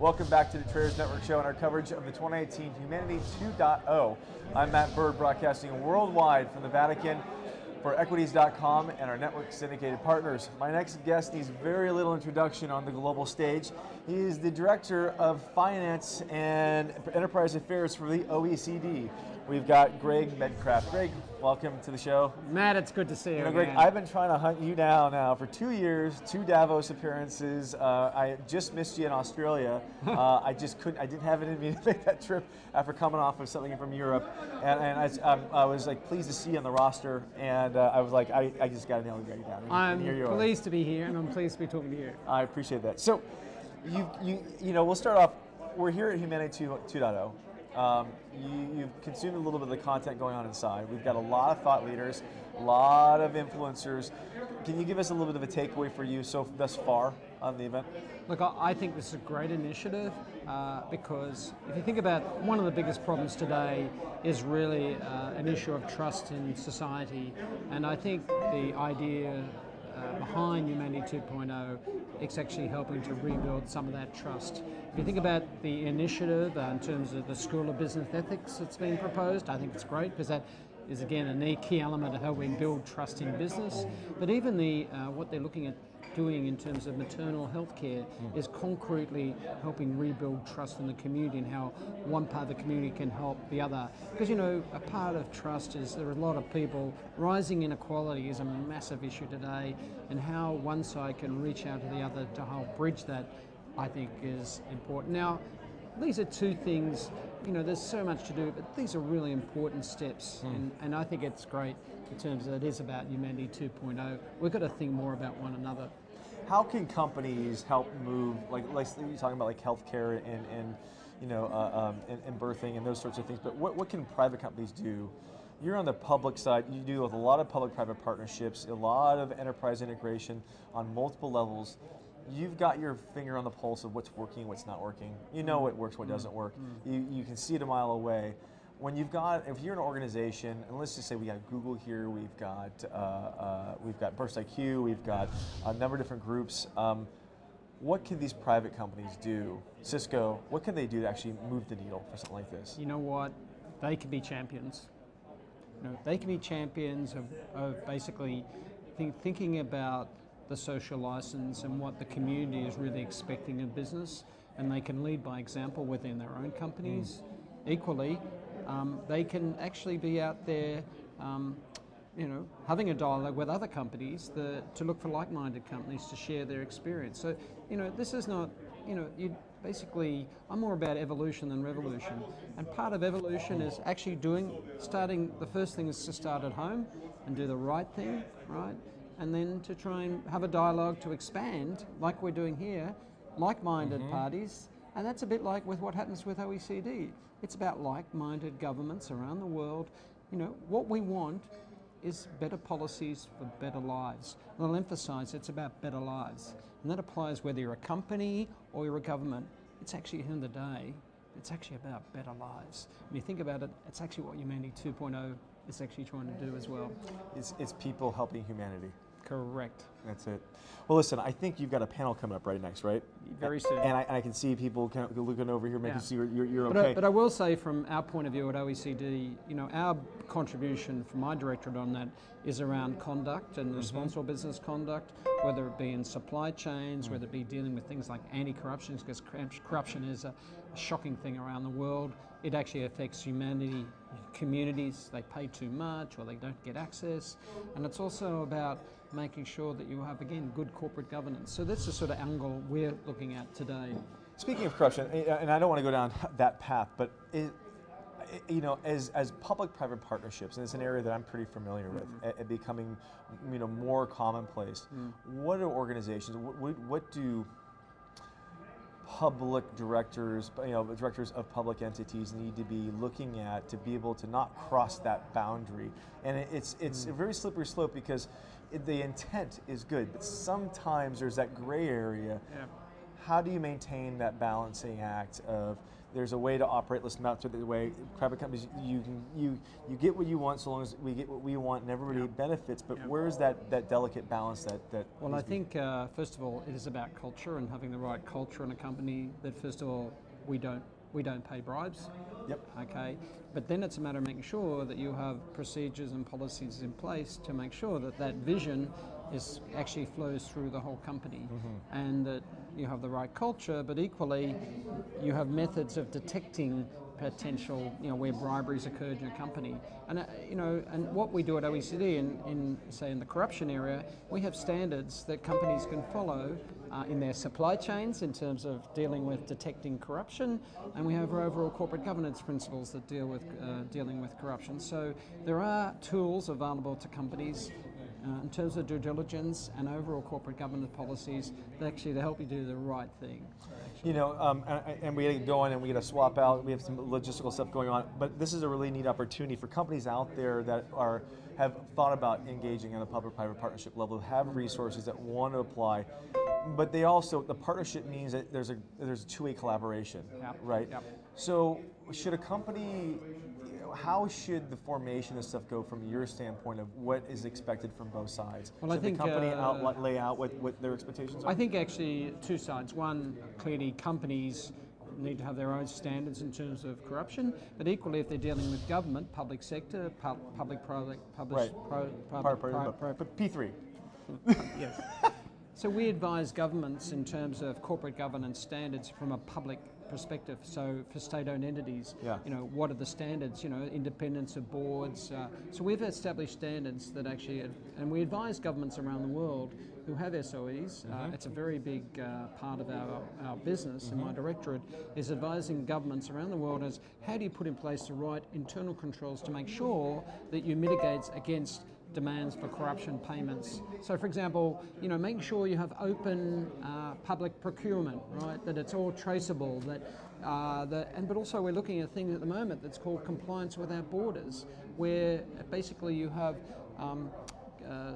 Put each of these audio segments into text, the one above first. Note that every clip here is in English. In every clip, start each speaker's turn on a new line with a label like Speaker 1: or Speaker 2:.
Speaker 1: Welcome back to the Traders Network Show and our coverage of the 2018 Humanity 2.0. I'm Matt Bird, broadcasting worldwide from the Vatican for equities.com and our network syndicated partners. My next guest needs very little introduction on the global stage. He is the Director of Finance and Enterprise Affairs for the OECD. We've got Greg Medcraft. Greg, welcome to the show.
Speaker 2: Matt, it's good to see you.
Speaker 1: You know, Greg. I've been trying to hunt you down now for two years, two Davos appearances. Uh, I just missed you in Australia. Uh, I just couldn't, I didn't have it in me to make that trip after coming off of something from Europe. And, and I, um, I was like pleased to see you on the roster. And uh, I was like, I, I just got to nail Greg down. And
Speaker 2: I'm
Speaker 1: are.
Speaker 2: pleased to be here, and I'm pleased to be talking to you.
Speaker 1: I appreciate that. So, you, you, you know, we'll start off. We're here at Humanity 2, 2.0. Um, you, you've consumed a little bit of the content going on inside. We've got a lot of thought leaders, a lot of influencers. Can you give us a little bit of a takeaway for you so thus far on the event?
Speaker 2: Look, I I think this is a great initiative uh, because if you think about one of the biggest problems today is really uh, an issue of trust in society, and I think the idea uh, behind Humanity 2.0 is actually helping to rebuild some of that trust. If you think about the initiative uh, in terms of the School of Business Ethics that's been proposed, I think it's great because that is again a key element of how we build trust in business. But even the uh, what they're looking at doing in terms of maternal health care is concretely helping rebuild trust in the community and how one part of the community can help the other. Because you know, a part of trust is there are a lot of people. Rising inequality is a massive issue today, and how one side can reach out to the other to help bridge that, I think, is important. Now, these are two things, you know, there's so much to do, but these are really important steps. And, and I think it's great in terms of it is about Humanity 2.0. We've got to think more about one another.
Speaker 1: How can companies help move, like, like you're talking about like healthcare and, and you know, uh, um, and, and birthing and those sorts of things, but what, what can private companies do? You're on the public side, you deal with a lot of public-private partnerships, a lot of enterprise integration on multiple levels. You've got your finger on the pulse of what's working, what's not working. You know what works, what doesn't work. You, you can see it a mile away. When you've got, if you're an organization, and let's just say we got Google here, we've got uh, uh, we've got Burst IQ, we've got a number of different groups. Um, what can these private companies do? Cisco, what can they do to actually move the needle for something like this?
Speaker 2: You know what? They can be champions. You know, they can be champions of, of basically think, thinking about the social license and what the community is really expecting of business, and they can lead by example within their own companies. Equally, um, they can actually be out there, um, you know, having a dialogue with other companies the, to look for like-minded companies to share their experience. So, you know, this is not, you know, you basically, I'm more about evolution than revolution. And part of evolution is actually doing, starting, the first thing is to start at home and do the right thing, right? And then to try and have a dialogue to expand, like we're doing here, like-minded mm-hmm. parties, and that's a bit like with what happens with OECD. It's about like-minded governments around the world. You know, what we want is better policies for better lives. And I'll emphasize it's about better lives. And that applies whether you're a company or you're a government. It's actually, at the end of the day, it's actually about better lives. When you think about it, it's actually what Humanity 2.0 is actually trying to do as well.
Speaker 1: It's, it's people helping humanity.
Speaker 2: Correct.
Speaker 1: That's it. Well, listen, I think you've got a panel coming up right next, right?
Speaker 2: Very soon.
Speaker 1: And I, and I can see people kind of looking over here, making
Speaker 2: Yeah.
Speaker 1: sure you're, you're
Speaker 2: But,
Speaker 1: okay.
Speaker 2: I, but I will say, from our point of view at OECD, you know, our contribution from my directorate on that is around conduct and mm-hmm. responsible business conduct, whether it be in supply chains, mm. whether it be dealing with things like anti-corruption, because corruption is a, a shocking thing around the world. It actually affects humanity, communities. They pay too much or they don't get access, and it's also about making sure that you have again good corporate governance. So that's the sort of angle we're looking at today.
Speaker 1: Speaking of corruption, eh, eh and I don't want to go down that path, but it, eh, you know, as, as public-private partnerships, and it's an area that I'm pretty familiar with, at, at becoming, you know, more commonplace.
Speaker 2: Mm.
Speaker 1: What are organizations? What, what do public directors, you know, directors of public entities need to be looking at to be able to not cross that boundary? And it's it's
Speaker 2: Mm.
Speaker 1: a very slippery slope because the intent is good, but sometimes there's that gray area.
Speaker 2: Yeah.
Speaker 1: how do you maintain that balancing act of there's a way to operate. Let's map to the way private companies. You can you you get what you want so long as we get what we want, and everybody yep. benefits. But yep. where is that that delicate balance that that?
Speaker 2: Well, I think uh, first of all, it is about culture and having the right culture in a company. That first of all, we don't we don't pay bribes.
Speaker 1: Yep.
Speaker 2: Okay. But then it's a matter of making sure that you have procedures and policies in place to make sure that that vision is actually flows through the whole company, mm-hmm. and that you have the right culture, but equally you have methods of detecting potential, you know, where briberies occurred in a company. And, uh, you know, and what we do at OECD in, in, say, in the corruption area, we have standards that companies can follow uh, in their supply chains in terms of dealing with detecting corruption, and we have our overall corporate governance principles that deal with uh, dealing with corruption. So there are tools available to companies uh, in terms of due diligence and overall corporate governance policies, they actually to help you do the right thing.
Speaker 1: You know, um, and, and, we get going and we get to swap out. We have some logistical stuff going on, but this is a really neat opportunity for companies out there that are have thought about engaging on a public-private partnership level, have resources that want to apply, but they also the partnership means that there's a there's a two-way collaboration,
Speaker 2: yep.
Speaker 1: right?
Speaker 2: Yep.
Speaker 1: So should a company how should the formation of stuff go from your standpoint of what is expected from both sides?
Speaker 2: Well,
Speaker 1: should
Speaker 2: I think
Speaker 1: the company
Speaker 2: uh,
Speaker 1: out, lay out what, what their expectations are?
Speaker 2: I think actually two sides. One, clearly companies need to have their own standards in terms of corruption, but equally if they're dealing with government, public sector, pu- public, private, public,
Speaker 1: right.
Speaker 2: pro,
Speaker 1: public, pri- pri- pri- P3.
Speaker 2: yes. So we advise governments in terms of corporate governance standards from a public perspective. So for state-owned entities,
Speaker 1: yeah.
Speaker 2: you know, what are the standards? You know, independence of boards. Uh, so we've established standards that actually, and we advise governments around the world who have SOEs. Uh, mm-hmm. Uh, it's a very big uh, part of our, our business mm-hmm. in my directorate is advising governments around the world as how do you put in place the right internal controls to make sure that you mitigate against demands for corruption payments. So, for example, you know, making sure you have open uh, public procurement, right? That it's all traceable. That, uh, the, and but also we're looking at a thing at the moment that's called compliance without borders, where basically you have. Um, uh,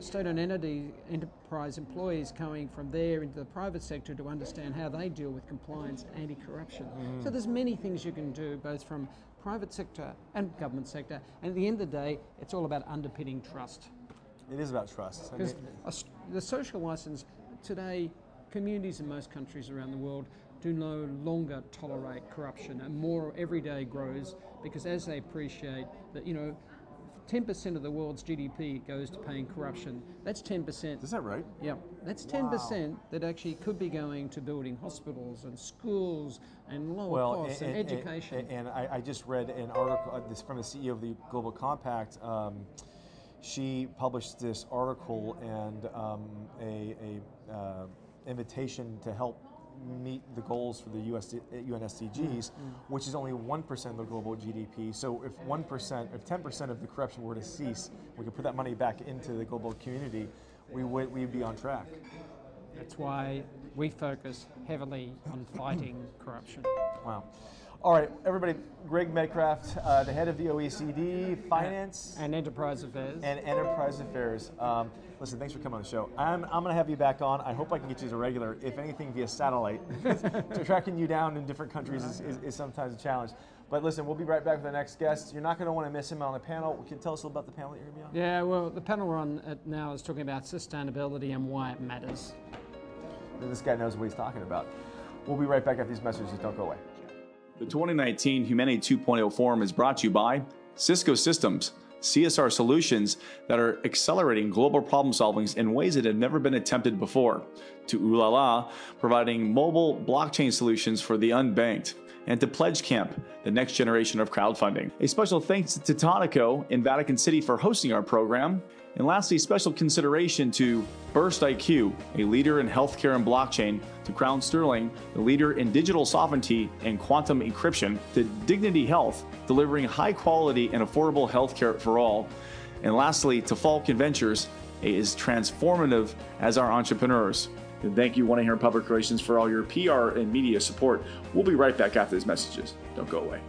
Speaker 2: state-owned entity enterprise employees going from there into the private sector to understand how they deal with compliance, anti-corruption. Mm. So there's many things you can do, both from private sector and government sector. And at the end of the day, it's all about underpinning trust.
Speaker 1: It is about trust.
Speaker 2: Because the social license today, communities in most countries around the world do no longer tolerate corruption, and more every day grows because as they appreciate that, you know, 10% of the world's GDP goes to paying corruption. That's 10%.
Speaker 1: Is that right?
Speaker 2: Yeah. That's 10% wow. that actually could be going to building hospitals and schools and lower
Speaker 1: well,
Speaker 2: costs and, and, and education.
Speaker 1: And, and I, I, just read an article uh, this from the CEO of the Global Compact. Um, she published this article and um, a, a uh, invitation to help meet the goals for the US, UN SDGs, mm which is only 1% of the global GDP. So if 1%, if 10% of the corruption were to cease, we could put that money back into the global community, we would we'd be on track.
Speaker 2: That's why we focus heavily on fighting corruption.
Speaker 1: Wow. All right, everybody, Greg Medcraft, uh, the head of the OECD, Finance.
Speaker 2: And Enterprise Affairs.
Speaker 1: And Enterprise Affairs. Um, listen, thanks for coming on the show. I'm, I'm going to have you back on. I hope I can get you as a regular, if anything, via satellite. Tracking you down in different countries is, is, is, sometimes a challenge. But listen, we'll be right back with the next guest. You're not going to want to miss him on the panel. Can you tell us a little about the panel that you're going to be
Speaker 2: on? Yeah, well, the panel we're on now is talking about sustainability and why it matters.
Speaker 1: This guy knows what he's talking about. We'll be right back after these messages. Don't go away.
Speaker 3: The 2019 Humanity 2.0 Forum is brought to you by Cisco Systems, CSR solutions that are accelerating global problem solving in ways that have never been attempted before, to Ulala, providing mobile blockchain solutions for the unbanked, and to Pledge Camp, the next generation of crowdfunding. A special thanks to Tonico in Vatican City for hosting our program, and lastly, special consideration to Burst IQ, a leader in healthcare and blockchain, to Crown Sterling, the leader in digital sovereignty and quantum encryption, to Dignity Health, delivering high quality and affordable healthcare for all. And lastly, to Falcon Ventures, is transformative as our entrepreneurs. And thank you, One Here Public Relations, for all your PR and media support. We'll be right back after these messages. Don't go away.